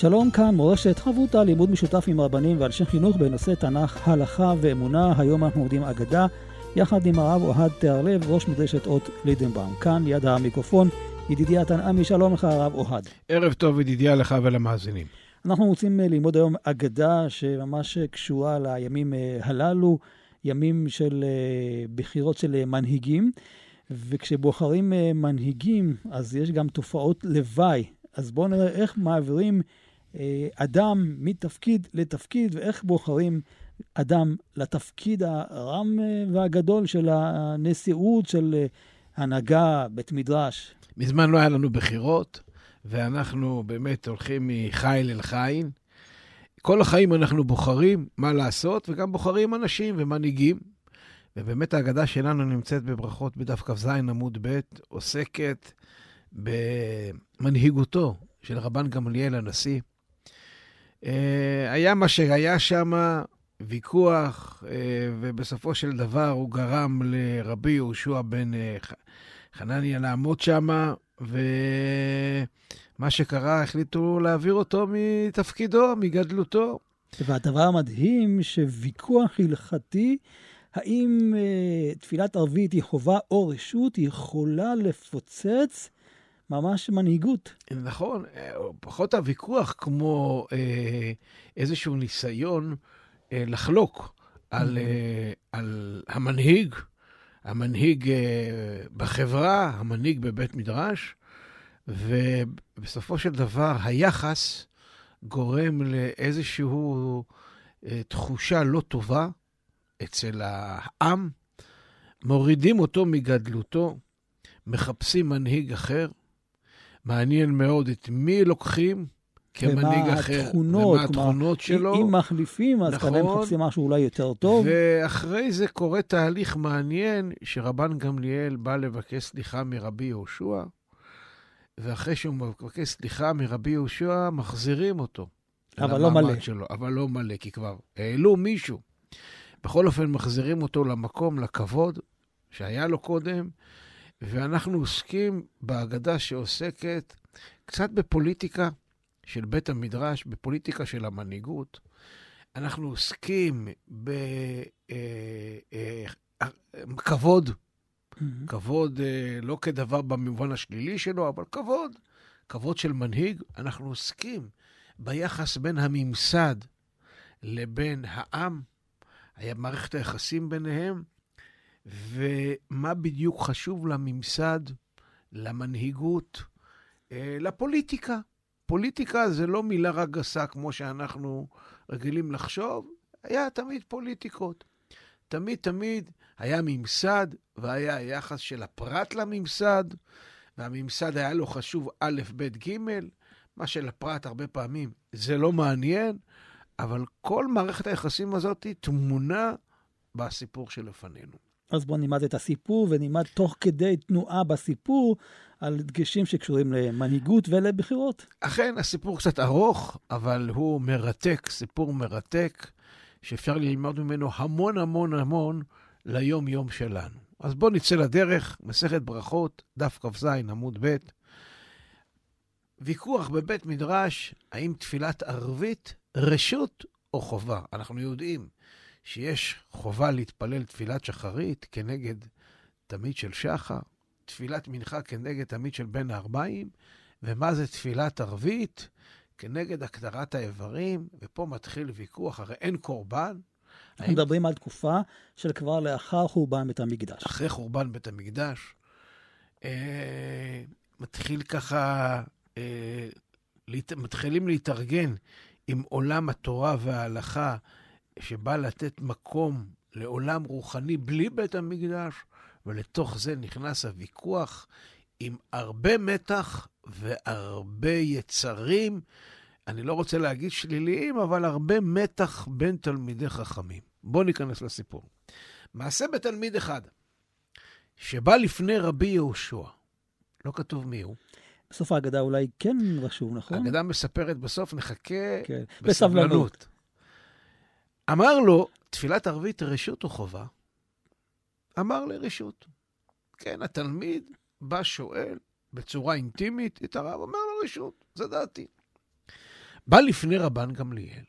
שלום כאן מורשת חברותה, לימוד משותף עם רבנים ואנשי חינוך בנושא תנ"ך, הלכה ואמונה. היום אנחנו עובדים אגדה, יחד עם הרב אוהד תיארלב, ראש מדרשת אות לידנבאום. כאן, ליד המיקרופון, ידידיה תנעמי, שלום לך הרב אוהד. ערב טוב ידידיה לך ולמאזינים. אנחנו רוצים אה, ללמוד היום אגדה שממש קשורה לימים אה, הללו, ימים של אה, בחירות של מנהיגים. וכשבוחרים מנהיגים, אז יש גם תופעות לוואי. אז בואו נראה איך מעבירים אדם מתפקיד לתפקיד, ואיך בוחרים אדם לתפקיד הרם אה, והגדול של הנשיאות, של אה, הנהגה, בית מדרש. מזמן לא היה לנו בחירות, ואנחנו באמת הולכים מחיל אל חיל. כל החיים אנחנו בוחרים מה לעשות, וגם בוחרים אנשים ומנהיגים. ובאמת ההגדה שלנו נמצאת בברכות בדף כ"ז עמוד ב', עוסקת במנהיגותו של רבן גמליאל הנשיא. אה, היה מה שהיה שם, ויכוח, אה, ובסופו של דבר הוא גרם לרבי יהושע בן אה, חנניה לעמוד שם, ומה שקרה, החליטו להעביר אותו מתפקידו, מגדלותו. והדבר המדהים, שוויכוח הלכתי, האם תפילת ערבית היא חובה או רשות, היא יכולה לפוצץ ממש מנהיגות. נכון, אה, פחות הוויכוח כמו אה, איזשהו ניסיון אה, לחלוק על, אה, על המנהיג, המנהיג אה, בחברה, המנהיג בבית מדרש, ובסופו של דבר היחס גורם לאיזושהי אה, תחושה לא טובה אצל העם, מורידים אותו מגדלותו, מחפשים מנהיג אחר, מעניין מאוד את מי לוקחים כמנהיג אחר. התכונות, ומה התכונות שלו. אם מחליפים, אז נכון, כנראה מחפשים משהו אולי יותר טוב. ואחרי זה קורה תהליך מעניין, שרבן גמליאל בא לבקש סליחה מרבי יהושע, ואחרי שהוא מבקש סליחה מרבי יהושע, מחזירים אותו. אבל לא מלא. שלו, אבל לא מלא, כי כבר העלו מישהו. בכל אופן, מחזירים אותו למקום, לכבוד שהיה לו קודם, ואנחנו עוסקים בהגדה שעוסקת קצת בפוליטיקה של בית המדרש, בפוליטיקה של המנהיגות. אנחנו עוסקים בכבוד, אה, אה, mm-hmm. כבוד אה, לא כדבר במובן השלילי שלו, אבל כבוד, כבוד של מנהיג. אנחנו עוסקים ביחס בין הממסד לבין העם, מערכת היחסים ביניהם, ומה בדיוק חשוב לממסד, למנהיגות, אה, לפוליטיקה. פוליטיקה זה לא מילה רק גסה כמו שאנחנו רגילים לחשוב, היה תמיד פוליטיקות. תמיד תמיד היה ממסד והיה היחס של הפרט לממסד, והממסד היה לו חשוב א', ב', ג', מה שלפרט הרבה פעמים זה לא מעניין, אבל כל מערכת היחסים הזאת טמונה בסיפור שלפנינו. אז בואו נלמד את הסיפור ונלמד תוך כדי תנועה בסיפור על דגשים שקשורים למנהיגות ולבחירות. אכן, הסיפור קצת ארוך, אבל הוא מרתק, סיפור מרתק, שאפשר ללמוד ממנו המון המון המון ליום-יום שלנו. אז בואו נצא לדרך, מסכת ברכות, דף כ"ז, עמוד ב'. ויכוח בבית מדרש, האם תפילת ערבית רשות או חובה? אנחנו יודעים שיש חובה להתפלל תפילת שחרית כנגד תמיד של שחר, תפילת מנחה כנגד תמיד של בין הארבעים, ומה זה תפילת ערבית כנגד הקדרת האיברים, ופה מתחיל ויכוח, הרי אין קורבן. אנחנו האם... מדברים על תקופה של כבר לאחר חורבן בית המקדש. אחרי חורבן בית המקדש. אה, מתחיל ככה, אה, להת... מתחילים להתארגן עם עולם התורה וההלכה שבא לתת מקום לעולם רוחני בלי בית המקדש, ולתוך זה נכנס הוויכוח עם הרבה מתח והרבה יצרים, אני לא רוצה להגיד שליליים, אבל הרבה מתח בין תלמידי חכמים. בואו ניכנס לסיפור. מעשה בתלמיד אחד, שבא לפני רבי יהושע, לא כתוב מי הוא. בסוף ההגדה אולי כן רשום, נכון? ההגדה מספרת בסוף, נחכה כן. בסבלנות. בסבלנות. אמר לו, תפילת ערבית רשות או חובה? אמר לרשות. כן, התלמיד בא, שואל בצורה אינטימית את הרב, אומר לו רשות, זה דעתי. בא לפני רבן גמליאל,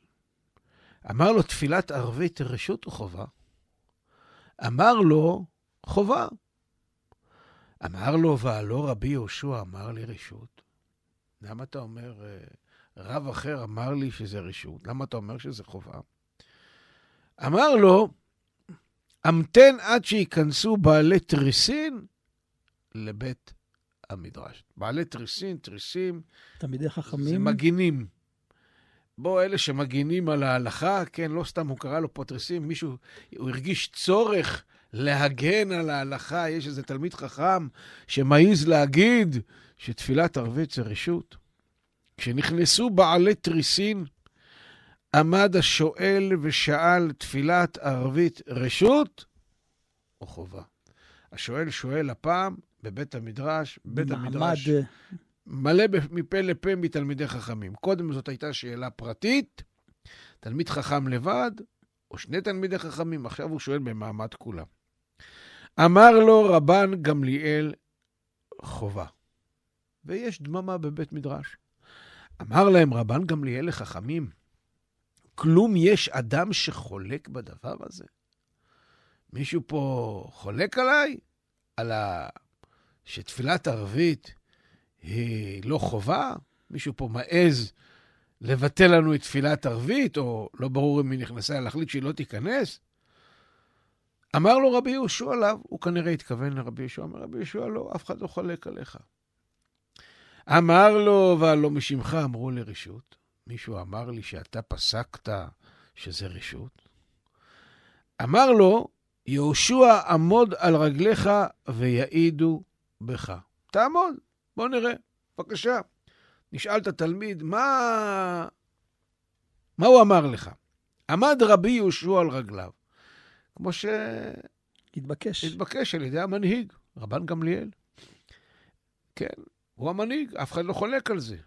אמר לו, תפילת ערבית רשות או חובה? אמר לו, חובה. אמר לו, והלא רבי יהושע אמר לי רשות. למה אתה אומר, אה, רב אחר אמר לי שזה רשות? למה אתה אומר שזה חובה? אמר לו, המתן עד שייכנסו בעלי תריסין לבית המדרש. בעלי תריסין, תריסים, תלמידי זה חכמים. מגינים. בוא, אלה שמגינים על ההלכה, כן, לא סתם הוא קרא לו פה תריסים, מישהו, הוא הרגיש צורך להגן על ההלכה. יש איזה תלמיד חכם שמעז להגיד שתפילת ערבית זה רשות. כשנכנסו בעלי תריסין, עמד השואל ושאל תפילת ערבית רשות או חובה? השואל שואל הפעם בבית המדרש, בית מעמד, המדרש אה, מלא מפה לפה מתלמידי חכמים. קודם זאת הייתה שאלה פרטית, תלמיד חכם לבד, או שני תלמידי חכמים, עכשיו הוא שואל במעמד כולם. אמר לו רבן גמליאל חובה, ויש דממה בבית מדרש. אמר להם רבן גמליאל לחכמים, כלום יש אדם שחולק בדבר הזה? מישהו פה חולק עליי? על ה... שתפילת ערבית היא לא חובה? מישהו פה מעז לבטל לנו את תפילת ערבית, או לא ברור אם היא נכנסה להחליט שהיא לא תיכנס? אמר לו רבי יהושע עליו, הוא כנראה התכוון לרבי יהושע, אמר רבי יהושע לא, אף אחד לא חולק עליך. אמר לו, והלא משמך אמרו לרשות. מישהו אמר לי שאתה פסקת שזה רשות? אמר לו, יהושע עמוד על רגליך ויעידו בך. תעמוד, בוא נראה, בבקשה. נשאל את התלמיד, מה... מה הוא אמר לך? עמד רבי יהושע על רגליו, כמו התבקש. שהתבקש על ידי המנהיג, רבן גמליאל. כן, הוא המנהיג, אף אחד לא חולק על זה.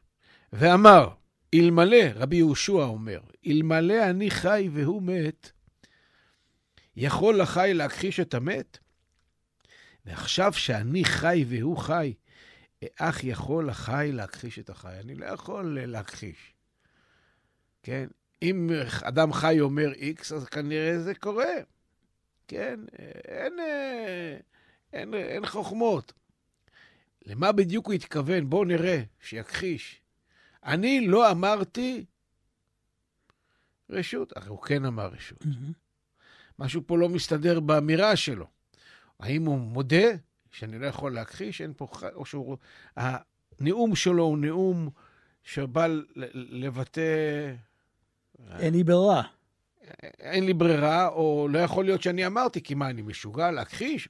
ואמר, אלמלא, רבי יהושע אומר, אלמלא אני חי והוא מת, יכול החי להכחיש את המת? ועכשיו שאני חי והוא חי, אך יכול החי להכחיש את החי. אני לא יכול להכחיש. כן? אם אדם חי אומר X, אז כנראה זה קורה. כן? אין, אה, אין, אין חוכמות. למה בדיוק הוא התכוון? בואו נראה, שיכחיש. אני לא אמרתי רשות, הרי הוא כן אמר רשות. משהו פה לא מסתדר באמירה שלו. האם הוא מודה שאני לא יכול להכחיש? אין פה... או שהוא... הנאום שלו הוא נאום שבא לבטא... אין לי ברירה. אין לי ברירה, או לא יכול להיות שאני אמרתי, כי מה, אני משוגע להכחיש?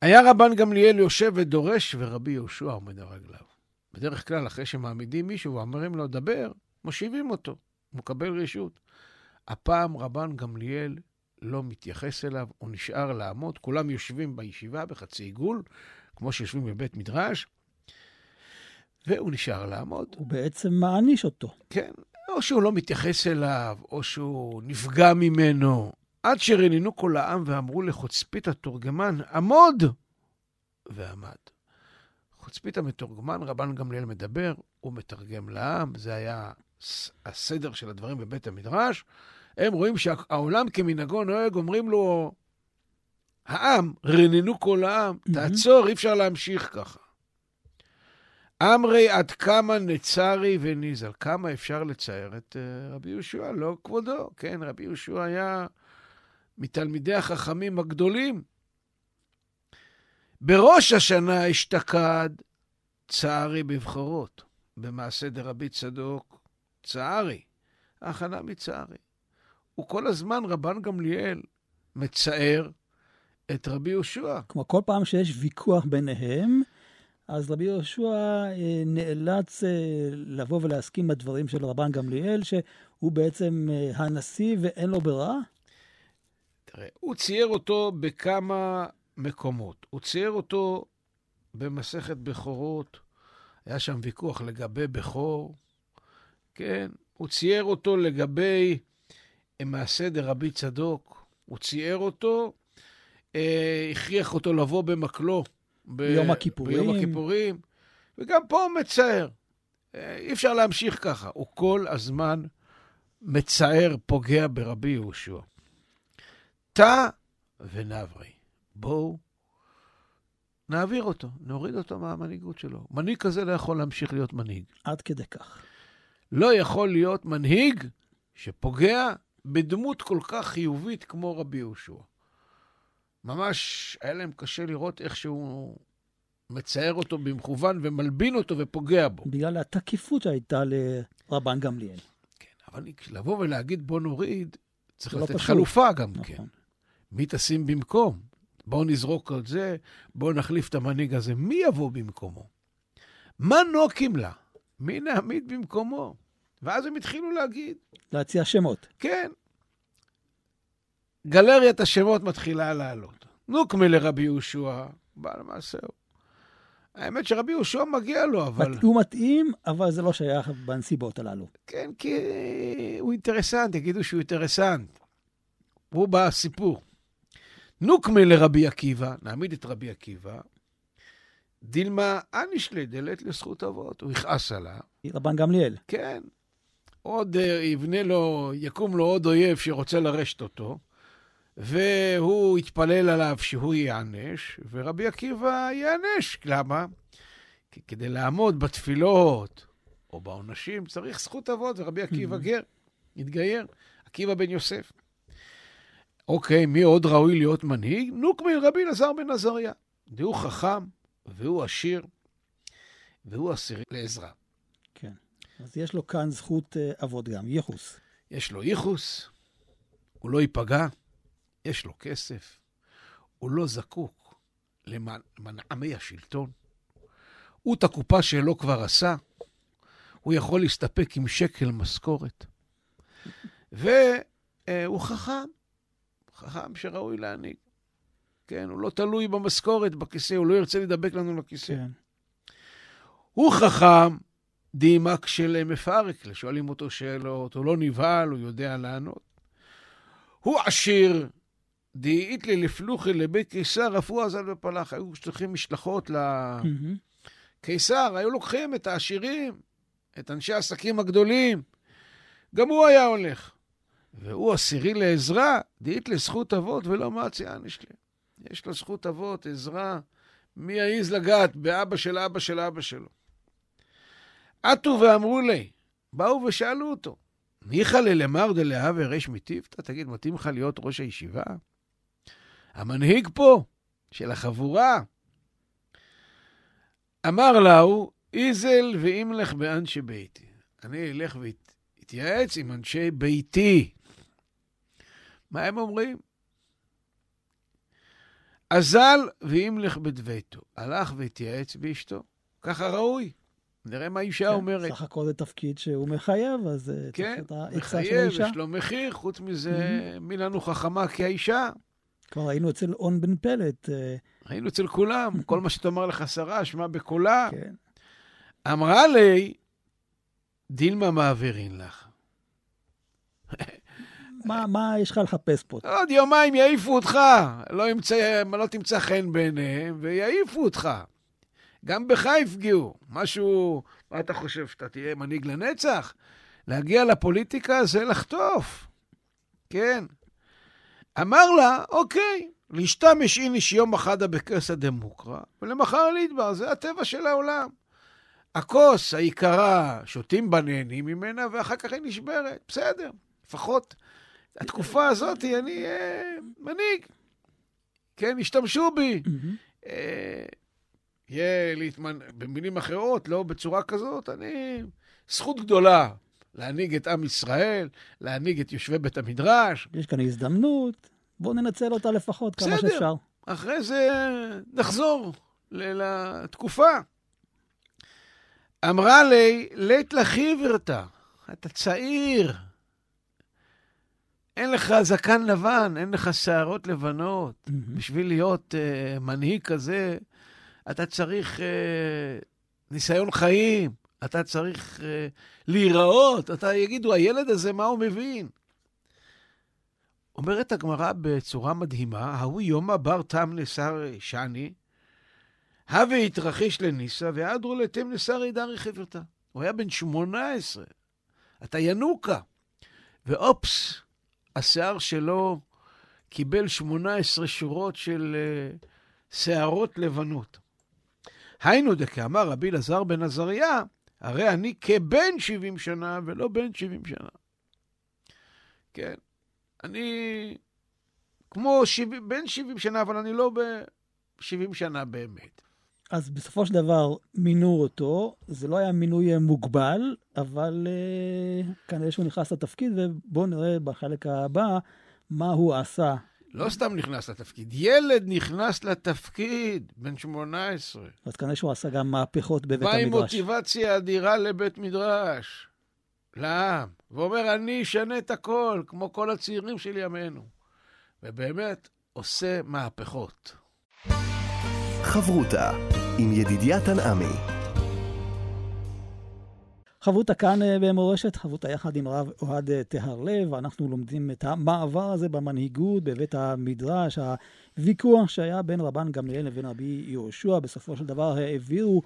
היה רבן גמליאל יושב ודורש, ורבי יהושע עומד על רגליו. בדרך כלל, אחרי שמעמידים מישהו ואומרים לו, דבר, מושיבים אותו, הוא מקבל רשות. הפעם רבן גמליאל לא מתייחס אליו, הוא נשאר לעמוד, כולם יושבים בישיבה בחצי עיגול, כמו שיושבים בבית מדרש, והוא נשאר לעמוד. הוא בעצם מעניש אותו. כן, או שהוא לא מתייחס אליו, או שהוא נפגע ממנו, עד שרננו כל העם ואמרו לחוצפית התורגמן, עמוד! ועמד. חוצפית המתורגמן, רבן גמליאל מדבר, הוא מתרגם לעם, זה היה הסדר של הדברים בבית המדרש. הם רואים שהעולם כמנהגו נוהג, אומרים לו, העם, רננו כל העם, תעצור, אי אפשר להמשיך ככה. אמרי עד כמה נצרי וניזל, כמה אפשר לצייר את אה, רבי יהושע, לא כבודו, כן, רבי יהושע היה מתלמידי החכמים הגדולים. בראש השנה אשתקד צערי בבחרות, במעשה דרבי צדוק צערי, הכנה מצערי. הוא כל הזמן, רבן גמליאל, מצער את רבי יהושע. כמו כל פעם שיש ויכוח ביניהם, אז רבי יהושע אה, נאלץ אה, לבוא ולהסכים לדברים של רבן גמליאל, שהוא בעצם אה, הנשיא ואין לו ברירה? תראה, הוא צייר אותו בכמה מקומות. הוא צייר אותו במסכת בכורות, היה שם ויכוח לגבי בכור, כן? הוא צייר אותו לגבי מעשה דרבי צדוק, הוא צייר אותו, אה, הכריח אותו לבוא במקלו. ב- ביום הכיפורים. ביום הכיפורים, וגם פה הוא מצער. אה, אי אפשר להמשיך ככה. הוא כל הזמן מצער, פוגע ברבי יהושע. תא ונברי. בואו נעביר אותו, נוריד אותו מהמנהיגות שלו. מנהיג כזה לא יכול להמשיך להיות מנהיג. עד כדי כך. לא יכול להיות מנהיג שפוגע בדמות כל כך חיובית כמו רבי יהושע. ממש היה להם קשה לראות איך שהוא מצייר אותו במכוון ומלבין אותו ופוגע בו. בגלל התקיפות שהייתה לרבן גמליאל. כן, אבל לבוא ולהגיד בוא נוריד, צריך לא לתת פשוט. חלופה גם נכון. כן. מי תשים במקום? בואו נזרוק את זה, בואו נחליף את המנהיג הזה. מי יבוא במקומו? מה נוקים לה? מי נעמיד במקומו? ואז הם התחילו להגיד, להציע שמות. כן, גלריית השמות מתחילה לעלות. נוקמה לרבי יהושע, בעל מעשהו. האמת שרבי יהושע מגיע לו, אבל... הוא מתאים, אבל זה לא שייך בנסיבות הללו. כן, כי הוא אינטרסנט, יגידו שהוא אינטרסנט. הוא בסיפור. נוקמה לרבי עקיבא, נעמיד את רבי עקיבא, דילמה אנישלי דלת לזכות אבות. הוא יכעס עליו. רבן גמליאל. כן. עוד uh, יבנה לו, יקום לו עוד אויב שרוצה לרשת אותו, והוא יתפלל עליו שהוא ייענש, ורבי עקיבא ייענש. למה? כי כדי לעמוד בתפילות או בעונשים צריך זכות אבות, ורבי עקיבא גר, התגייר, עקיבא בן יוסף. אוקיי, מי עוד ראוי להיות מנהיג? נוקמיל רבי אלעזר בן עזריה. והוא חכם, והוא עשיר, והוא עשירי לעזרה. כן. אז יש לו כאן זכות uh, אבות גם, ייחוס. יש לו ייחוס, הוא לא ייפגע, יש לו כסף, הוא לא זקוק למנעמי השלטון. הוא את הקופה שלו כבר עשה, הוא יכול להסתפק עם שקל משכורת. והוא חכם, חכם שראוי להנהיג. כן, הוא לא תלוי במשכורת, בכיסא, הוא לא ירצה להידבק לנו לכיסא. כן. הוא חכם, דימק של מפרק, שואלים אותו שאלות, הוא לא נבהל, הוא יודע לענות. הוא עשיר, דאית לי לפלוחי לבית קיסר, רפוא אזל ופלח. היו שולחים משלחות לקיסר, היו לוקחים את העשירים, את אנשי העסקים הגדולים. גם הוא היה הולך. והוא עשירי לעזרה, דאית לזכות אבות ולא מצי אניש לי. יש לו זכות אבות, עזרה. מי יעז לגעת באבא של אבא של אבא שלו? עטו ואמרו לי, באו ושאלו אותו, ניחא ללמר דלהווה ריש מטיבתא? תגיד, מתאים לך להיות ראש הישיבה? המנהיג פה, של החבורה. אמר להו, איזל ואימלך באנשי ביתי. אני אלך ואתייעץ עם אנשי ביתי. מה הם אומרים? אזל ואימלך בדביתו. הלך והתייעץ באשתו. ככה ראוי. נראה מה האישה כן, אומרת. סך הכל זה תפקיד שהוא מחייב, אז אה, כן, צריך את העצה של מחייב, האישה. יש לו מחיר, חוץ מזה, מי לנו חכמה כאישה? כבר היינו אצל און בן פלט. אה, היינו אצל כולם, כל מה שתאמר לך שרה, שמע בקולה. כן. אמרה לי, דילמה מעבירין לך. מה, מה יש לך לחפש פה? עוד יומיים יעיפו אותך, לא, ימצא, לא תמצא חן בעיניהם, ויעיפו אותך. גם בך יפגעו. משהו, מה אתה חושב, שאתה תהיה מנהיג לנצח? להגיע לפוליטיקה זה לחטוף, כן. אמר לה, אוקיי, להשתמש איניש יום אחדה בכסא דמוקרא, ולמחר לידבר, זה הטבע של העולם. הכוס היקרה, שותים בה, ממנה, ואחר כך היא נשברת. בסדר, לפחות התקופה הזאת אני אה, מנהיג. כן, השתמשו בי. אה, יהיה להתמנ... במילים אחרות, לא בצורה כזאת, אני... זכות גדולה להנהיג את עם ישראל, להנהיג את יושבי בית המדרש. יש כאן הזדמנות, בואו ננצל אותה לפחות כמה בסדר. שאפשר. אחרי זה נחזור לתקופה. אמרה לי, לית לחיברתא, אתה צעיר, אין לך זקן לבן, אין לך שערות לבנות. מהמם. בשביל להיות uh, מנהיג כזה, אתה צריך uh, ניסיון חיים, אתה צריך uh, להיראות, אתה יגידו, הילד הזה, מה הוא מבין? אומרת הגמרא בצורה מדהימה, ההוא יומא בר תם לשר שני, הווה התרחיש לניסה, ואדרו לתם לשר דרי חברתה. הוא היה בן 18, אתה ינוקה. ואופס, השיער שלו קיבל 18 שורות של uh, שערות לבנות. היינו דכאמר רבי אלעזר בן עזריה, הרי אני כבן 70 שנה ולא בן 70 שנה. כן, אני כמו 70, בן 70 שנה, אבל אני לא ב-70 שנה באמת. אז בסופו של דבר מינו אותו, זה לא היה מינוי מוגבל, אבל uh, כנראה שהוא נכנס לתפקיד, ובואו נראה בחלק הבא מה הוא עשה. לא סתם נכנס לתפקיד, ילד נכנס לתפקיד, בן 18. אז כנראה שהוא עשה גם מהפכות בבית בא עם המדרש. מוטיבציה אדירה לבית מדרש, לעם, ואומר, אני אשנה את הכל, כמו כל הצעירים של ימינו. ובאמת, עושה מהפכות. חברותה עם ידידיה תנעמי. חברותה כאן אה, במורשת, חברותה יחד עם הרב אוהד אה, טהרלב, אנחנו לומדים את המעבר הזה במנהיגות, בבית המדרש, הוויכוח שהיה בין רבן גמליאל לבין רבי יהושע, בסופו של דבר העבירו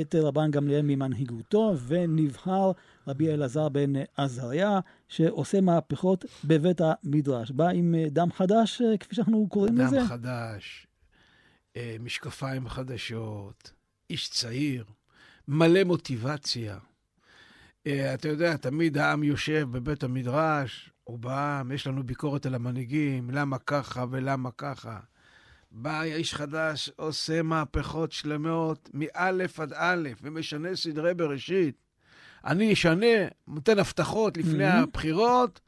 את רבן גמליאל ממנהיגותו, ונבחר רבי אלעזר בן עזריה, שעושה מהפכות בבית המדרש. בא עם אה, דם חדש, אה, כפי שאנחנו קוראים לזה. דם חדש, אה, משקפיים חדשות, איש צעיר, מלא מוטיבציה. אה, אתה יודע, תמיד העם יושב בבית המדרש, הוא בעם, יש לנו ביקורת על המנהיגים, למה ככה ולמה ככה. בא איש חדש, עושה מהפכות שלמות מאלף עד אלף, ומשנה סדרי בראשית. אני אשנה, נותן הבטחות לפני Mhm. הבחירות,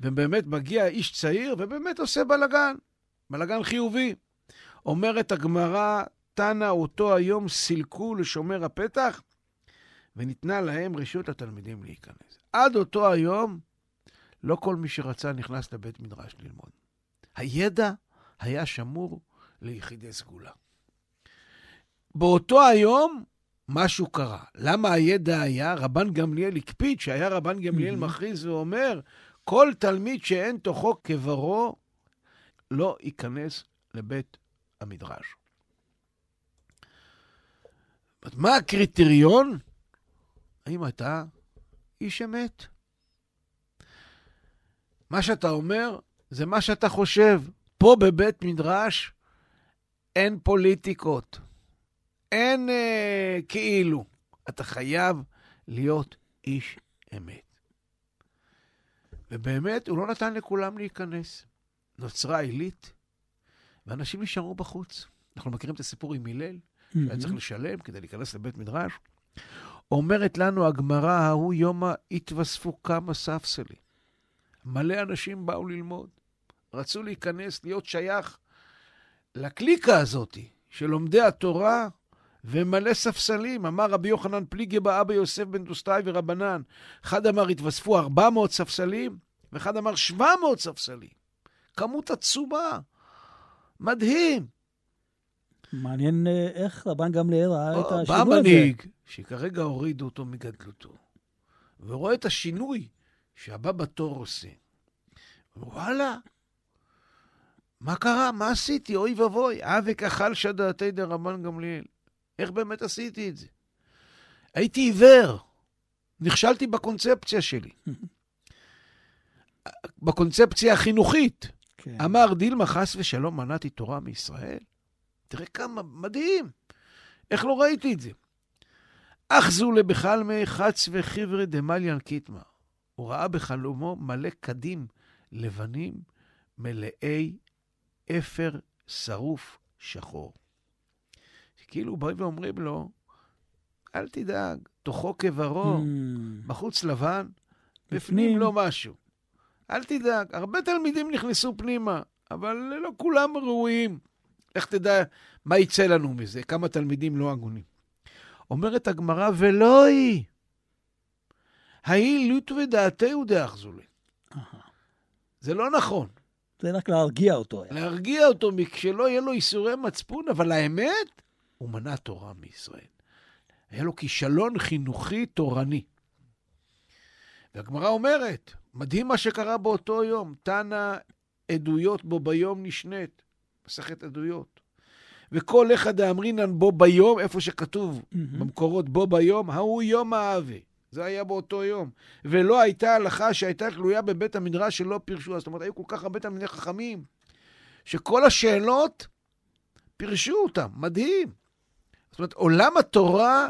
ובאמת מגיע איש צעיר, ובאמת עושה בלגן, בלגן חיובי. אומרת הגמרא, תנא אותו היום סילקו לשומר הפתח, וניתנה להם רשות התלמידים להיכנס. עד אותו היום, לא כל מי שרצה נכנס לבית מדרש ללמוד. הידע היה שמור ליחידי סגולה. באותו היום, משהו קרה. למה הידע היה? רבן גמליאל הקפיד, שהיה רבן גמליאל Mhm. מכריז ואומר, כל תלמיד שאין תוכו כברו, לא ייכנס לבית המדרש. מה הקריטריון? האם אתה איש אמת? מה שאתה אומר זה מה שאתה חושב. פה בבית מדרש אין פוליטיקות, אין אה, כאילו. אתה חייב להיות איש אמת. ובאמת, הוא לא נתן לכולם להיכנס. נוצרה עילית, ואנשים נשארו בחוץ. אנחנו מכירים את הסיפור עם הלל, שהיה צריך לשלם כדי להיכנס לבית מדרש. אומרת לנו הגמרא, ההוא יומא התווספו כמה ספסלים. מלא אנשים באו ללמוד, רצו להיכנס, להיות שייך לקליקה הזאת של לומדי התורה ומלא ספסלים. אמר רבי יוחנן פליגי באבא יוסף בן דוסטאי ורבנן. אחד אמר התווספו 400 ספסלים, ואחד אמר 700 ספסלים. כמות עצומה. מדהים. מעניין אה, איך רבן גמליאל ראה את בא השינוי הזה. מנהיג, שכרגע הורידו אותו מגדלותו, ורואה את השינוי שהבא בתור עושה. וואלה, מה קרה? מה עשיתי? אוי ואבוי, אבק אכל שדעתי דרבן גמליאל. איך באמת עשיתי את זה? הייתי עיוור, נכשלתי בקונספציה שלי. בקונספציה החינוכית. כן. אמר דילמה חס ושלום מנעתי תורה מישראל? תראה כמה מדהים. איך לא ראיתי את זה? אחזו לבחלמי חץ וחיברי דמליאן קיטמה. הוא ראה בחלומו מלא קדים לבנים מלאי אפר שרוף שחור. כאילו באים ואומרים לו, אל תדאג, תוכו כברו, Hmm. בחוץ לבן, בפנים לא משהו. אל תדאג, הרבה תלמידים נכנסו פנימה, אבל לא כולם ראויים. איך תדע מה יצא לנו מזה, כמה תלמידים לא הגונים. אומרת הגמרא, ולא היא. ההיא לוט ודעתהו דאחזולי. זה לא נכון. זה רק להרגיע אותו. להרגיע אותו, כשלא יהיה לו איסורי מצפון, אבל האמת, הוא מנע תורה מישראל. היה לו כישלון חינוכי תורני. והגמרא אומרת, מדהים מה שקרה באותו יום, תנא עדויות בו ביום נשנית, מסכת עדויות. וכל אחד האמרינן בו ביום, איפה שכתוב mm-hmm. במקורות בו ביום, ההוא יום האבי. זה היה באותו יום. ולא הייתה הלכה שהייתה תלויה בבית המדרש שלא פירשו. זאת אומרת, היו כל כך הרבה תלמידי חכמים, שכל השאלות, פירשו אותם. מדהים. זאת אומרת, עולם התורה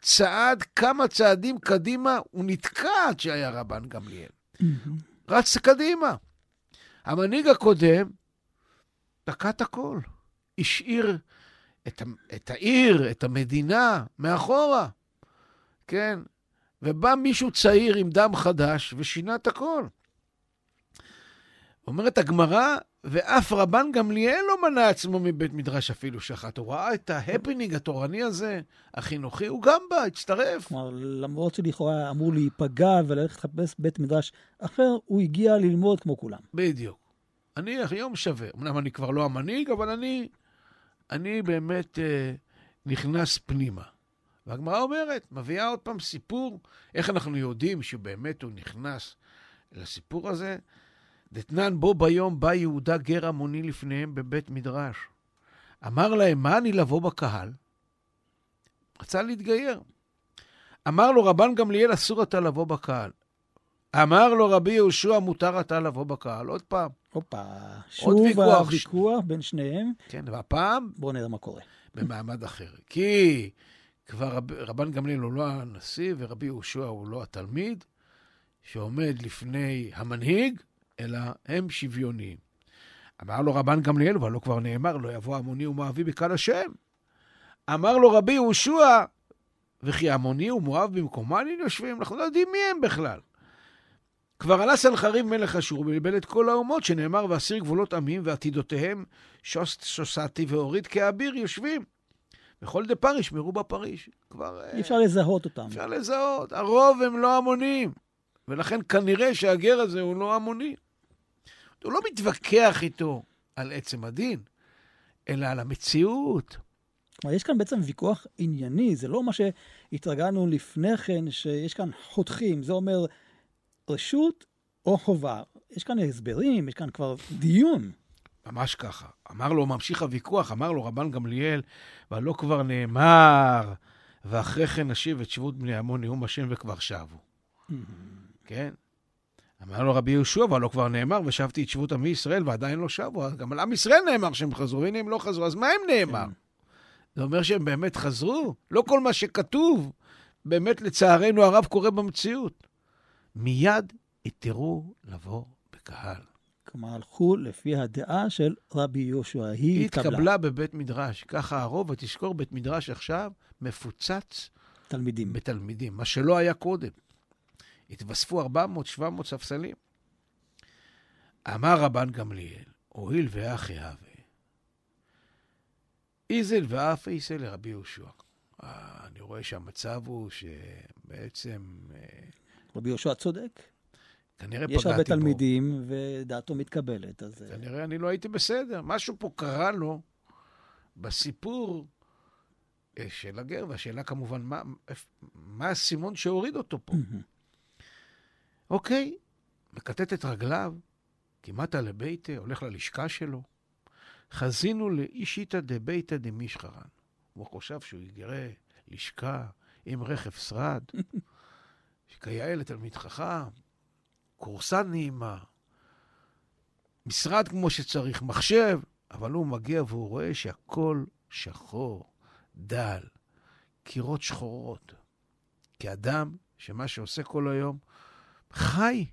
צעד כמה צעדים קדימה, הוא נתקע עד שהיה רבן גמליאל. Mm-hmm. רץ קדימה. המנהיג הקודם תקע את הכל. השאיר את, את העיר, את המדינה, מאחורה. כן? ובא מישהו צעיר עם דם חדש ושינה את הכל. אומרת הגמרא, ואף רבן גמליאל לא מנע עצמו מבית מדרש אפילו שחט. הוא ראה את ההפנינג התורני הזה, החינוכי, הוא גם בא, הצטרף. כלומר, למרות שלכאורה אמור להיפגע וללכת לחפש בית מדרש אחר, הוא הגיע ללמוד כמו כולם. בדיוק. אני היום שווה. אמנם אני כבר לא המנהיג, אבל אני, אני באמת אה, נכנס פנימה. והגמרא אומרת, מביאה עוד פעם סיפור, איך אנחנו יודעים שבאמת הוא נכנס לסיפור הזה? דתנן בו ביום בא יהודה גר המוני לפניהם בבית מדרש. אמר להם, מה אני לבוא בקהל? רצה להתגייר. אמר לו רבן גמליאל, אסור אתה לבוא בקהל. אמר לו רבי יהושע, מותר אתה לבוא בקהל. עוד פעם. הופה, שוב הוויכוח ש... בין שניהם. כן, והפעם... בואו נראה מה קורה. במעמד אחר. כי כבר רב, רבן גמליאל הוא לא הנשיא ורבי יהושע הוא לא התלמיד שעומד לפני המנהיג, אלא הם שוויוניים. אמר לו רבן גמליאל, אבל לא כבר נאמר, לא יבוא המוני ומואבי בקהל השם. אמר לו רבי יהושע, וכי המוני ומואב במקומן יושבים, אנחנו לא יודעים מי הם בכלל. כבר עלה סנחריב מלך אשור ובלבל את כל האומות, שנאמר, ואסיר גבולות עמים ועתידותיהם, שוס, שוסתי והוריד כאביר יושבים. וכל דה פר ישמרו בפריש. כבר... אי אפשר לזהות אותם. אפשר לזהות. הרוב הם לא המונים. ולכן כנראה שהגר הזה הוא לא המוני. הוא לא מתווכח איתו על עצם הדין, אלא על המציאות. כלומר, יש כאן בעצם ויכוח ענייני, זה לא מה שהתרגלנו לפני כן, שיש כאן חותכים, זה אומר רשות או חובה. יש כאן הסברים, יש כאן כבר דיון. ממש ככה. אמר לו, ממשיך הוויכוח, אמר לו רבן גמליאל, והלא כבר נאמר, ואחרי כן נשיב את שבות בני עמון נאום השם וכבר שבו. Mm-hmm. כן? אמר לו רבי יהושע, אבל לא כבר נאמר, ושבתי את שבות עמי ישראל ועדיין לא שבו. גם על עם ישראל נאמר שהם חזרו, והנה הם לא חזרו, אז מה הם נאמר? כן. זה אומר שהם באמת חזרו? לא כל מה שכתוב, באמת לצערנו הרב קורה במציאות. מיד יתרו לבוא בקהל. כלומר, הלכו לפי הדעה של רבי יהושע. היא, היא התקבלה. התקבלה בבית מדרש. ככה הרוב, ותזכור, בית מדרש עכשיו מפוצץ תלמידים. בתלמידים, מה שלא היה קודם. התווספו 400-700 ספסלים. אמר רבן גמליאל, הואיל ואחי הווה, איזל ואף איסל לרבי יהושע. אה, אני רואה שהמצב הוא שבעצם... אה, רבי יהושע צודק. כנראה פגעתי בו. יש הרבה תלמידים ודעתו מתקבלת, אז... אה, כנראה אני לא הייתי בסדר. משהו פה קרה לו בסיפור של הגר, והשאלה כמובן, מה, מה האסימון שהוריד אותו פה? אוקיי, מקטט את רגליו, כמעט לביתה, הולך ללשכה שלו. חזינו לאישיתא דביתא דמישחרן. הוא חושב שהוא יגרה לשכה עם רכב שרד, שכיאה לתלמיד חכם, כורסה נעימה, משרד כמו שצריך, מחשב, אבל הוא מגיע והוא רואה שהכל שחור, דל, קירות שחורות. כאדם שמה שעושה כל היום חי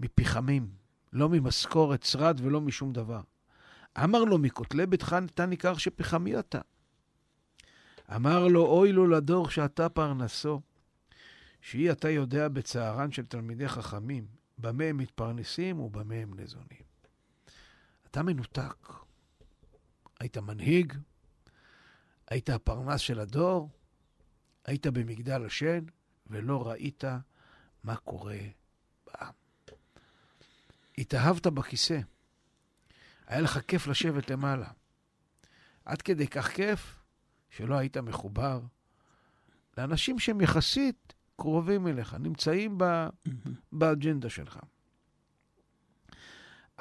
מפחמים, לא ממשכורת שרד ולא משום דבר. אמר לו, מכותלי ביתך ניתן ניכר שפחמי אתה. אמר לו, אוי לו לדור שאתה פרנסו, שהיא אתה יודע בצערן של תלמידי חכמים, במה הם מתפרנסים ובמה הם ניזונים. אתה מנותק. היית מנהיג, היית הפרנס של הדור, היית במגדל השן, ולא ראית מה קורה. התאהבת בכיסא. היה לך כיף לשבת למעלה. עד כדי כך כיף שלא היית מחובר לאנשים שהם יחסית קרובים אליך, נמצאים ב... באג'נדה שלך.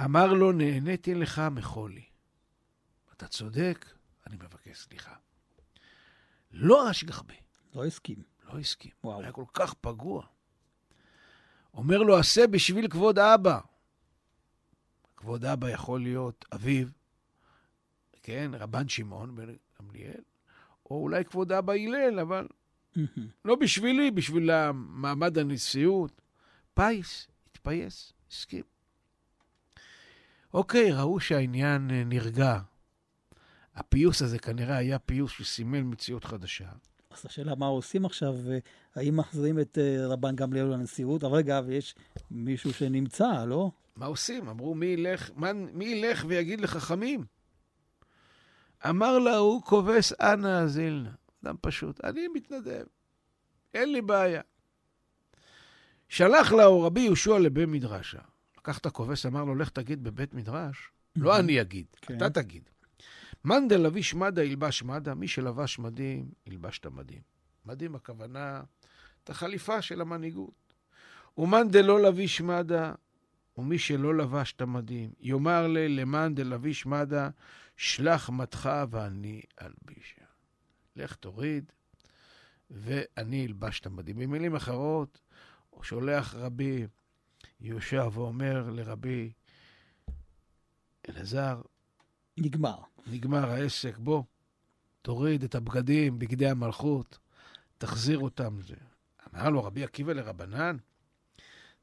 אמר לו, נהניתי לך מחולי. אתה צודק, אני מבקש סליחה. לא אשגח בי. לא הסכים. לא הסכים. וואו. היה כל כך פגוע. אומר לו, עשה בשביל כבוד אבא. כבוד אבא יכול להיות אביו, כן, רבן שמעון בן גמליאל, או אולי כבוד אבא הלל, אבל לא בשבילי, בשביל מעמד הנשיאות. פיס, התפייס, הסכים. אוקיי, ראו שהעניין אה, נרגע. הפיוס הזה כנראה היה פיוס שסימל מציאות חדשה. אז השאלה מה עושים עכשיו, האם מחזירים את אה, רבן גמליאל לנשיאות? אבל רגע, ויש מישהו שנמצא, לא? מה עושים? אמרו, מי ילך, מה, מי ילך ויגיד לחכמים? אמר לה, הוא כובס אנא אזילנה. אדם פשוט, אני מתנדב, אין לי בעיה. שלח לה רבי יהושע לבית מדרשה. לקח את הכובס, אמר לו, לך תגיד בבית מדרש. לא אני אגיד, כן. אתה תגיד. מאן דלביש מדה ילבש מדה, מי שלבש מדים, ילבש את המדים. מדים הכוונה, את החליפה של המנהיגות. ומאן דלא לביש מדה, ומי שלא לבש את המדים, יאמר לי, למאן דלביש מדה, שלח מדך ואני אלבישה. לך תוריד, ואני אלבש את המדים. במילים אחרות, הוא שולח רבי יהושע ואומר לרבי אלעזר, נגמר. נגמר העסק, בוא, תוריד את הבגדים, בגדי המלכות, תחזיר אותם. זה. אמר לו רבי עקיבא לרבנן,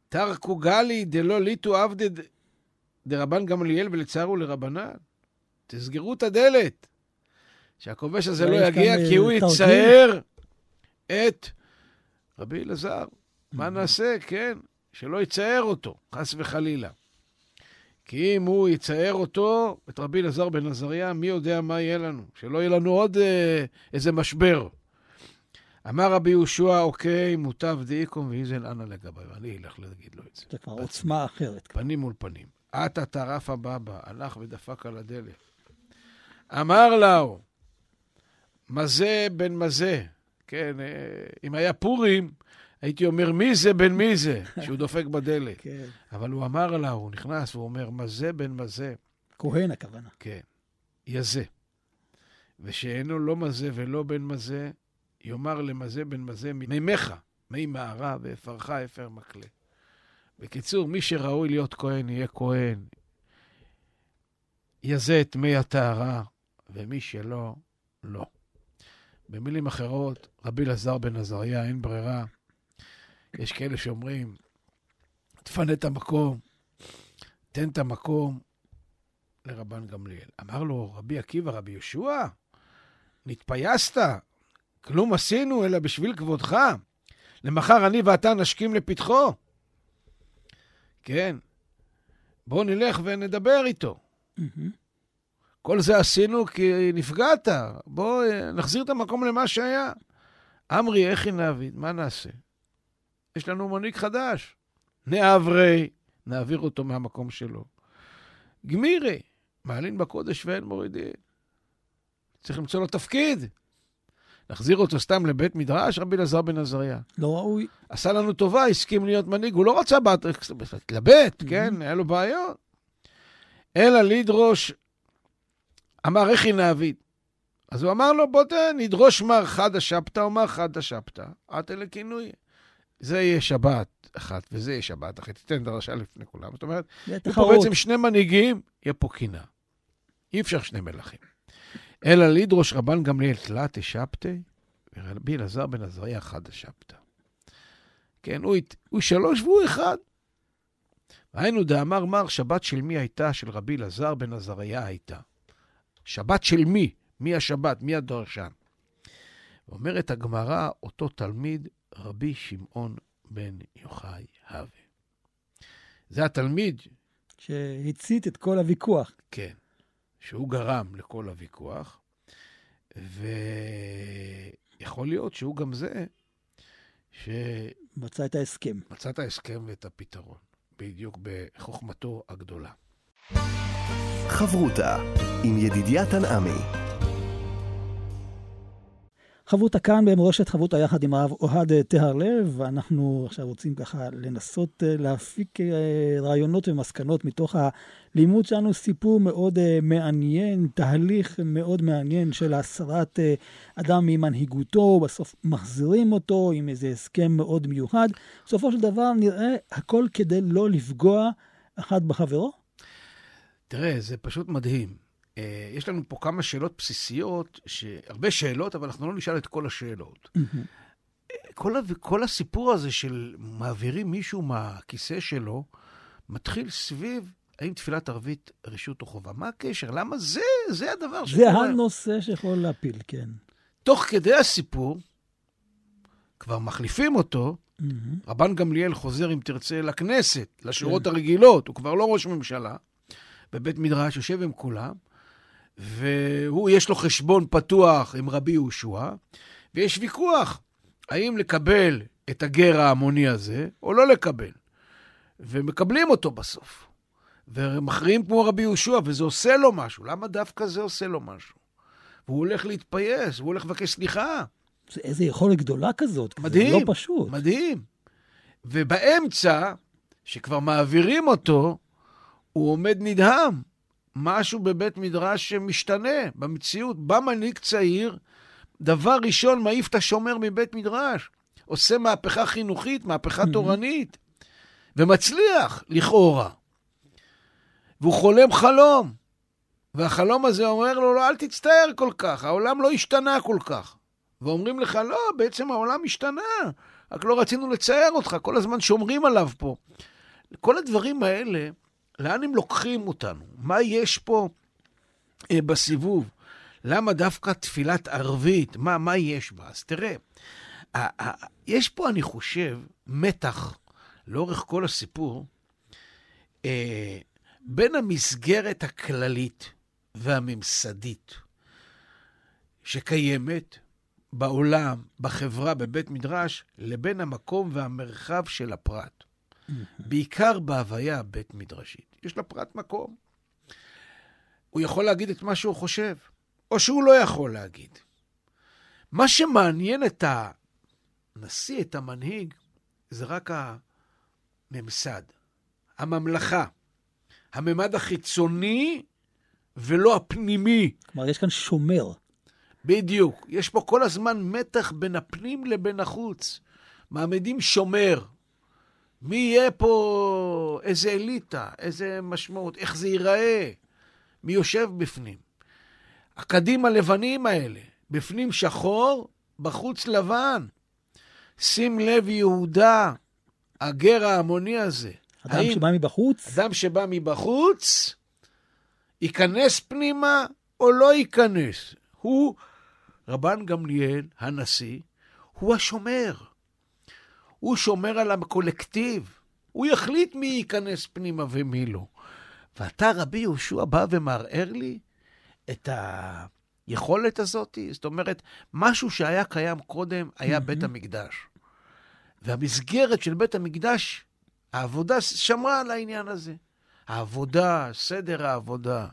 תרקו גלי דלא ליטו עבדי דרבן גמליאל ולצערו לרבנן. תסגרו את הדלת, שהכובש הזה לא יש יגיע, כי הוא אה. יצייר את רבי אלעזר. מה Mhm. נעשה? כן, שלא יצייר אותו, חס וחלילה. כי אם הוא יצייר אותו, את רבי אלעזר בן עזריה, מי יודע מה יהיה לנו? שלא יהיה לנו עוד אה, איזה משבר. אמר רבי יהושע, אוקיי, מוטב דאיקום ואיזל אנא לגביו. אני אלך להגיד לו את זה. זה כבר עוצמה אחרת. פנים מול פנים. עתה טרף הבבא, הלך ודפק על הדלת. אמר לו, מזה בן מזה. כן, אה, אם היה פורים, הייתי אומר, מי זה בן מי זה, שהוא דופק בדלת. כן. אבל הוא אמר לה, הוא נכנס, הוא אומר, מזה בן מזה. כהן הכוונה. כן, יזה. ושאינו לא מזה ולא בן מזה, יאמר למזה בן מזה מימיך, מי מערה ואפרך אפר מקלה. בקיצור, מי שראוי להיות כהן יהיה כהן. יזה את מי הטהרה, ומי שלא, לא. במילים אחרות, רבי אלעזר בן עזריה, אין ברירה. יש כאלה שאומרים, תפנה את המקום, תן את המקום לרבן גמליאל. אמר לו, רבי עקיבא, רבי יהושע, נתפייסת, כלום עשינו אלא בשביל כבודך. למחר אני ואתה נשכים לפתחו. כן, בוא נלך ונדבר איתו. כל זה עשינו כי נפגעת. בוא אה, נחזיר את המקום למה שהיה. אמרי, איך נעביד? מה נעשה? יש לנו מנהיג חדש. נעברי, נעביר אותו מהמקום שלו. גמירי, מעלין בקודש ואין מורידין. צריך למצוא לו תפקיד. נחזיר אותו סתם לבית מדרש, רבי אלעזר בן עזריה. לא ראוי. עשה לנו טובה, הסכים להיות מנהיג. הוא לא רצה, התלבט, כן? היה לו בעיות. אלא לדרוש, אמר איך נעביד. אז הוא אמר לו, בוא ת- נדרוש מר חדא שבתא או מר חדא שבתא. עתה לכינוי. זה יהיה שבת אחת וזה יהיה שבת אחת. תיתן דרשה לפני כולם. זאת אומרת, יהיו פה. בעצם שני מנהיגים, יהיה פה קינה. אי אפשר שני מלכים. אלא לדרוש רבן גמליאל תלת שבתי, ורבי אלעזר בן עזריה חדא שבתא. כן, הוא, הוא שלוש והוא אחד. היינו דאמר מר, שבת של מי הייתה? של רבי אלעזר בן עזריה הייתה. שבת של מי? מי השבת? מי הדרשן? אומרת הגמרא, אותו תלמיד רבי שמעון בן יוחאי הווה. זה התלמיד... שהצית את כל הוויכוח. כן, שהוא גרם לכל הוויכוח, ויכול להיות שהוא גם זה ש... מצא את ההסכם. מצא את ההסכם ואת הפתרון, בדיוק בחוכמתו הגדולה. חברותה עם ידידיה תנעמי חברותה כאן במורשת חברותה יחד עם הרב אוהד טהרלב, ואנחנו עכשיו רוצים ככה לנסות אה, להפיק אה, רעיונות ומסקנות מתוך הלימוד שלנו, סיפור מאוד אה, מעניין, תהליך מאוד מעניין של הסרת אדם ממנהיגותו, בסוף מחזירים אותו עם איזה הסכם מאוד מיוחד. בסופו של דבר נראה הכל כדי לא לפגוע אחד בחברו. תראה, זה פשוט מדהים. אה, יש לנו פה כמה שאלות בסיסיות, הרבה שאלות, אבל אנחנו לא נשאל את כל השאלות. כל, כל הסיפור הזה של מעבירים מישהו מהכיסא שלו, מתחיל סביב האם תפילת ערבית רשות או חובה. מה הקשר? למה זה, זה הדבר שקורה. זה הנושא שיכול להפיל, כן. תוך כדי הסיפור, כבר מחליפים אותו, mm-hmm. רבן גמליאל חוזר, אם תרצה, לכנסת, לשורות כן. הרגילות, הוא כבר לא ראש ממשלה, בבית מדרש, יושב עם כולם, והוא, יש לו חשבון פתוח עם רבי יהושע, ויש ויכוח האם לקבל את הגר ההמוני הזה או לא לקבל. ומקבלים אותו בסוף. ומכריעים כמו רבי יהושע, וזה עושה לו משהו. למה דווקא זה עושה לו משהו? והוא הולך להתפייס, הוא הולך לבקש סליחה. זה איזה יכולת גדולה כזאת, מדהים, זה לא פשוט. מדהים. ובאמצע, שכבר מעבירים אותו, הוא עומד נדהם. משהו בבית מדרש שמשתנה במציאות. בא מנהיג צעיר, דבר ראשון מעיף את השומר מבית מדרש. עושה מהפכה חינוכית, מהפכה תורנית, ומצליח, לכאורה. והוא חולם חלום. והחלום הזה אומר לו, לא, אל תצטער כל כך, העולם לא השתנה כל כך. ואומרים לך, לא, בעצם העולם השתנה, רק לא רצינו לצייר אותך, כל הזמן שומרים עליו פה. כל הדברים האלה, לאן הם לוקחים אותנו? מה יש פה אה, בסיבוב? למה דווקא תפילת ערבית? מה, מה יש בה? אז תראה, יש פה, אני חושב, מתח לאורך כל הסיפור אה, בין המסגרת הכללית והממסדית שקיימת בעולם, בחברה, בבית מדרש, לבין המקום והמרחב של הפרט. בעיקר בהוויה הבית-מדרשית. יש לפרט מקום. הוא יכול להגיד את מה שהוא חושב, או שהוא לא יכול להגיד. מה שמעניין את הנשיא, את המנהיג, זה רק הממסד, הממלכה, הממד החיצוני ולא הפנימי. כלומר, יש כאן שומר. בדיוק. יש פה כל הזמן מתח בין הפנים לבין החוץ. מעמדים שומר. מי יהיה פה, איזה אליטה, איזה משמעות, איך זה ייראה, מי יושב בפנים. הקדים הלבנים האלה, בפנים שחור, בחוץ לבן. שים לב, יהודה, הגר ההמוני הזה. אדם האם, שבא מבחוץ? אדם שבא מבחוץ, ייכנס פנימה או לא ייכנס. הוא, רבן גמליאל, הנשיא, הוא השומר. הוא שומר על הקולקטיב. הוא יחליט מי ייכנס פנימה ומי לא. ואתה, רבי יהושע, בא ומערער לי את היכולת הזאת? זאת אומרת, משהו שהיה קיים קודם היה בית המקדש. והמסגרת של בית המקדש, העבודה שמרה על העניין הזה. העבודה, סדר העבודה.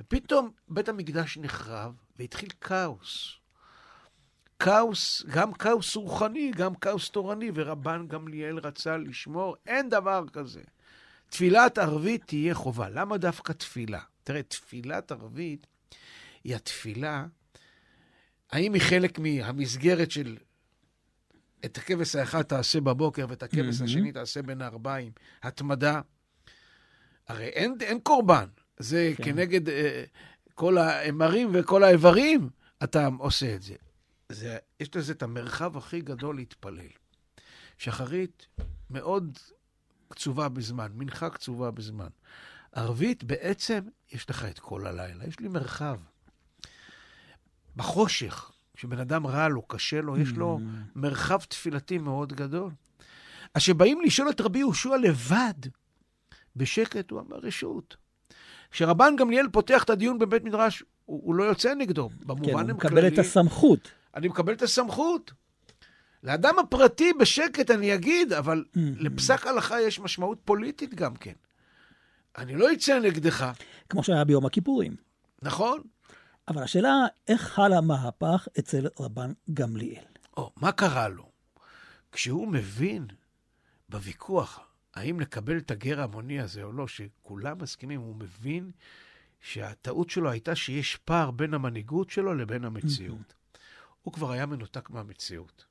ופתאום בית המקדש נחרב והתחיל כאוס. כאוס, גם כאוס רוחני, גם כאוס תורני, ורבן גמליאל רצה לשמור, אין דבר כזה. תפילת ערבית תהיה חובה. למה דווקא תפילה? תראה, תפילת ערבית היא התפילה, האם היא חלק מהמסגרת של את הכבש האחד תעשה בבוקר ואת הכבש mm-hmm. השני תעשה בין הארבעים, התמדה? הרי אין, אין קורבן, זה כן. כנגד אה, כל האימרים וכל האיברים, אתה עושה את זה. זה, יש לזה את המרחב הכי גדול להתפלל. שחרית מאוד קצובה בזמן, מנחה קצובה בזמן. ערבית, בעצם, יש לך את כל הלילה, יש לי מרחב. בחושך, כשבן אדם רע לו, קשה לו, יש לו מרחב תפילתי מאוד גדול. אז כשבאים לשאול את רבי יהושע לבד, בשקט, הוא אמר רשות. כשרבן גמליאל פותח את הדיון בבית מדרש, הוא, הוא לא יוצא נגדו, במובן כן, הוא. מקבל את הסמכות. אני מקבל את הסמכות. לאדם הפרטי בשקט אני אגיד, אבל Mm-hmm. לפסק הלכה יש משמעות פוליטית גם כן. אני לא אצא נגדך, כמו שהיה ביום הכיפורים. נכון? אבל השאלה, איך חל המהפך אצל רבן גמליאל? או, מה קרה לו? כשהוא מבין בוויכוח האם לקבל את הגר ההמוני הזה או לא, שכולם מסכימים, הוא מבין שהטעות שלו הייתה שיש פער בין המנהיגות שלו לבין המציאות. הוא כבר היה מנותק מהמציאות.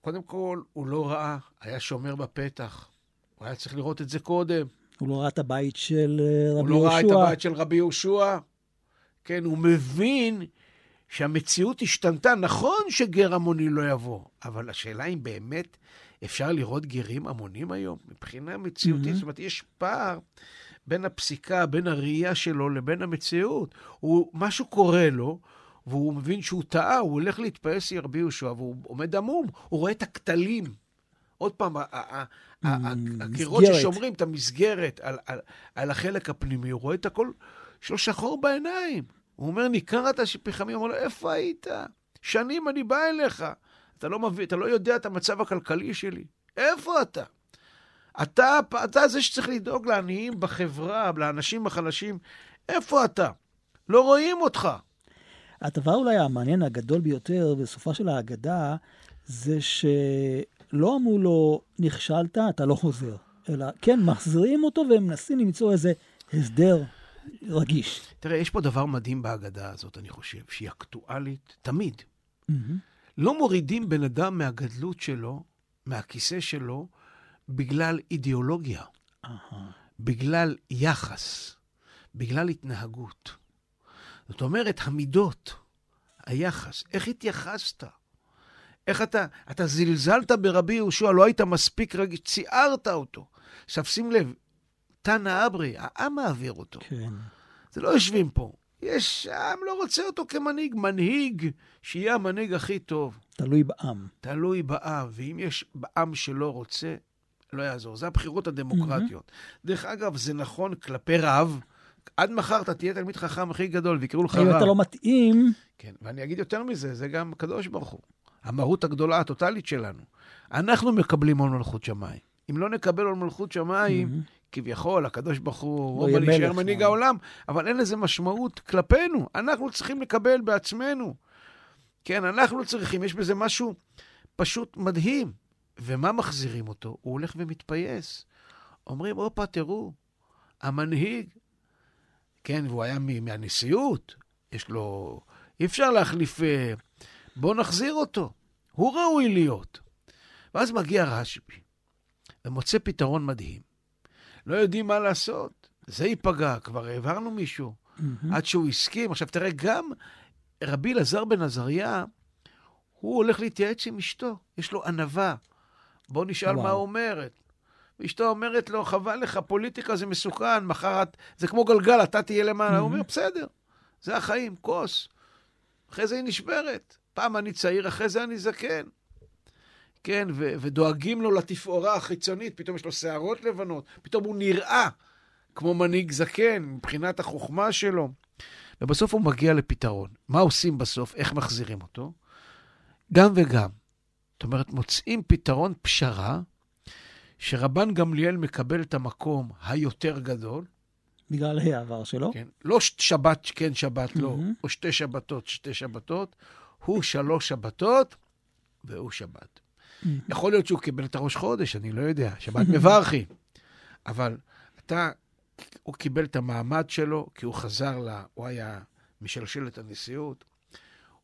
קודם כל, הוא לא ראה, היה שומר בפתח. הוא היה צריך לראות את זה קודם. הוא לא ראה את הבית של אה, הוא רבי לא ראה את יהושע. הבית של רבי יהושע. כן, הוא מבין שהמציאות השתנתה. נכון שגר המוני לא יבוא, אבל השאלה אם באמת אפשר לראות גרים המונים היום? מבחינה מציאותית, Mhm. זאת אומרת, יש פער בין הפסיקה, בין הראייה שלו לבין המציאות. הוא, משהו קורה לו, והוא מבין שהוא טעה, הוא הולך להתפעס עם רבי יהושע, והוא עומד עמום, הוא רואה את הכתלים. עוד פעם, הקירות. ששומרים את המסגרת על, על, על החלק הפנימי, הוא רואה את הכל, יש לו שחור בעיניים. הוא אומר, ניכרת שפחמים, הוא אומר לו, איפה היית? שנים אני בא אליך. אתה לא, מביא, אתה לא יודע את המצב הכלכלי שלי. איפה אתה? אתה, אתה זה שצריך לדאוג לעניים בחברה, לאנשים החלשים. איפה אתה? לא רואים אותך. הדבר אולי המעניין הגדול ביותר בסופה של ההגדה, זה שלא אמרו לו, נכשלת, אתה לא חוזר. אלא כן, מחזירים אותו והם מנסים למצוא איזה הסדר רגיש. תראה, יש פה דבר מדהים בהגדה הזאת, אני חושב, שהיא אקטואלית תמיד. לא מורידים בן אדם מהגדלות שלו, מהכיסא שלו, בגלל אידיאולוגיה, אהה. בגלל יחס, בגלל התנהגות. זאת אומרת, המידות, היחס, איך התייחסת? איך אתה, אתה זלזלת ברבי יהושע, לא היית מספיק רגיש, ציערת אותו. עכשיו שים לב, תנא אברי, העם מעביר אותו. כן. זה לא יושבים פה. יש, העם לא רוצה אותו כמנהיג. מנהיג, שיהיה המנהיג הכי טוב. תלוי בעם. תלוי בעם, ואם יש בעם שלא רוצה, לא יעזור. זה הבחירות הדמוקרטיות. דרך אגב, זה נכון כלפי רב. עד מחר אתה תהיה תלמיד חכם הכי גדול, ויקראו לך אם רב. אתה לא מתאים, כן, ואני אגיד יותר מזה, זה גם הקדוש ברוך הוא. המהות הגדולה, הטוטלית שלנו. אנחנו מקבלים עול מלכות שמיים. אם לא נקבל עול מלכות שמיים, כביכול, הקדוש ברוך הוא, רוב יהיה להישאר מנהיג? העולם, אבל אין לזה משמעות כלפינו. אנחנו צריכים לקבל בעצמנו. כן, אנחנו צריכים, יש בזה משהו פשוט מדהים. ומה מחזירים אותו? הוא הולך ומתפייס. אומרים, הופה, תראו, המנהיג, כן, והוא היה מהנשיאות, יש לו... אי אפשר להחליף... אה, בואו נחזיר אותו. הוא ראוי להיות. ואז מגיע רשב"י, ומוצא פתרון מדהים. לא יודעים מה לעשות. זה ייפגע, כבר העברנו מישהו. עד שהוא הסכים. עכשיו תראה, גם רבי אלעזר בן עזריה, הוא הולך להתייעץ עם אשתו, יש לו ענווה. בוא נשאל וואו. מה אומרת. ואשתו אומרת לו, חבל לך, פוליטיקה זה מסוכן, מחר את... זה כמו גלגל, אתה תהיה למעלה. הוא אומר, בסדר, זה החיים, כוס. אחרי זה היא נשברת. פעם אני צעיר, אחרי זה אני זקן. כן, ו- ודואגים לו לתפאורה החיצונית, פתאום יש לו שערות לבנות, פתאום הוא נראה כמו מנהיג זקן מבחינת החוכמה שלו. ובסוף הוא מגיע לפתרון. מה עושים בסוף? איך מחזירים אותו? גם וגם. זאת אומרת, מוצאים פתרון פשרה, שרבן גמליאל מקבל את המקום היותר גדול, בגלל העבר שלו. כן? לא שבת כן, שבת לא, מהמם. או שתי שבתות, שתי שבתות, הוא שלוש שבתות והוא שבת. יכול להיות שהוא קיבל את הראש חודש, אני לא יודע, שבת מברכי. אבל אתה, הוא קיבל את המעמד שלו, כי הוא חזר ל... הוא היה משלשלת הנשיאות.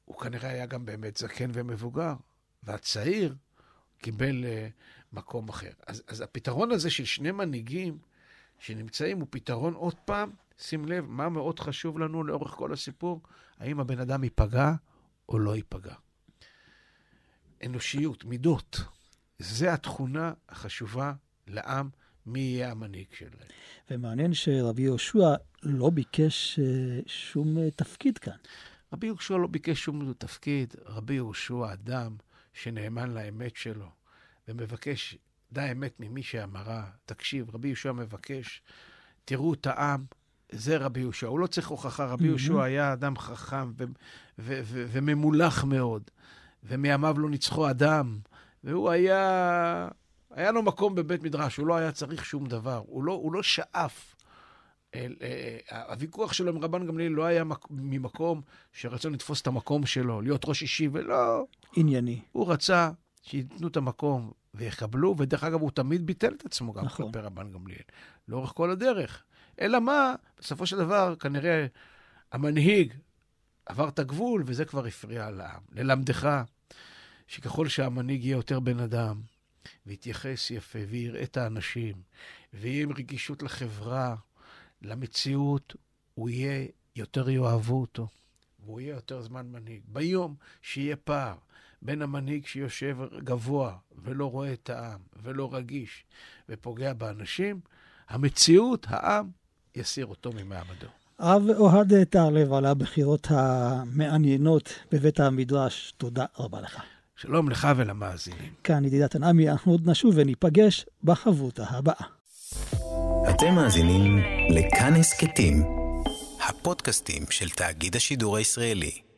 הוא כנראה היה גם באמת זקן ומבוגר, והצעיר קיבל uh, מקום אחר. אז, אז הפתרון הזה של שני מנהיגים שנמצאים הוא פתרון, עוד פעם, שים לב, מה מאוד חשוב לנו לאורך כל הסיפור, האם הבן אדם ייפגע או לא ייפגע. אנושיות, מידות, זה התכונה החשובה לעם, מי יהיה המנהיג שלהם. ומעניין שרבי יהושע לא ביקש אה, שום אה, תפקיד כאן. רבי יהושע לא ביקש שום תפקיד, רבי יהושע אדם שנאמן לאמת שלו, ומבקש, דע אמת ממי שאמרה. תקשיב, רבי יהושע מבקש, תראו את העם, זה רבי יהושע. הוא לא צריך הוכחה, רבי יהושע היה אדם חכם ו- ו- ו- וממולח מאוד, ומימיו לא ניצחו אדם, והוא היה... היה לו מקום בבית מדרש, הוא לא היה צריך שום דבר, הוא לא, הוא לא שאף. אל, אה, הוויכוח שלו עם רבן גמליאל לא היה מק, ממקום שרצון לתפוס את המקום שלו, להיות ראש אישי, ולא... ענייני. הוא רצה שייתנו את המקום ויקבלו, ודרך אגב, הוא תמיד ביטל את עצמו גם נכון. כלפי רבן גמליאל, לאורך כל הדרך. אלא מה, בסופו של דבר, כנראה המנהיג עבר את הגבול, וזה כבר הפריע לעם. ללמדך שככל שהמנהיג יהיה יותר בן אדם, ויתייחס יפה, ויראה את האנשים, ויהיה עם רגישות לחברה, למציאות, הוא יהיה, יותר יאהבו אותו, והוא יהיה יותר זמן מנהיג. ביום שיהיה פער בין המנהיג שיושב גבוה ולא רואה את העם, ולא רגיש, ופוגע באנשים, המציאות, העם, יסיר אותו ממעמדו. הרב אוהד טהרלב על הבחירות המעניינות בבית המדרש, תודה רבה לך. שלום לך ולמאזינים. כאן ידידת הנעמי, אנחנו עוד נשוב וניפגש בחברותה הבאה. אתם מאזינים לכאן הסכתים, הפודקאסטים של תאגיד השידור הישראלי.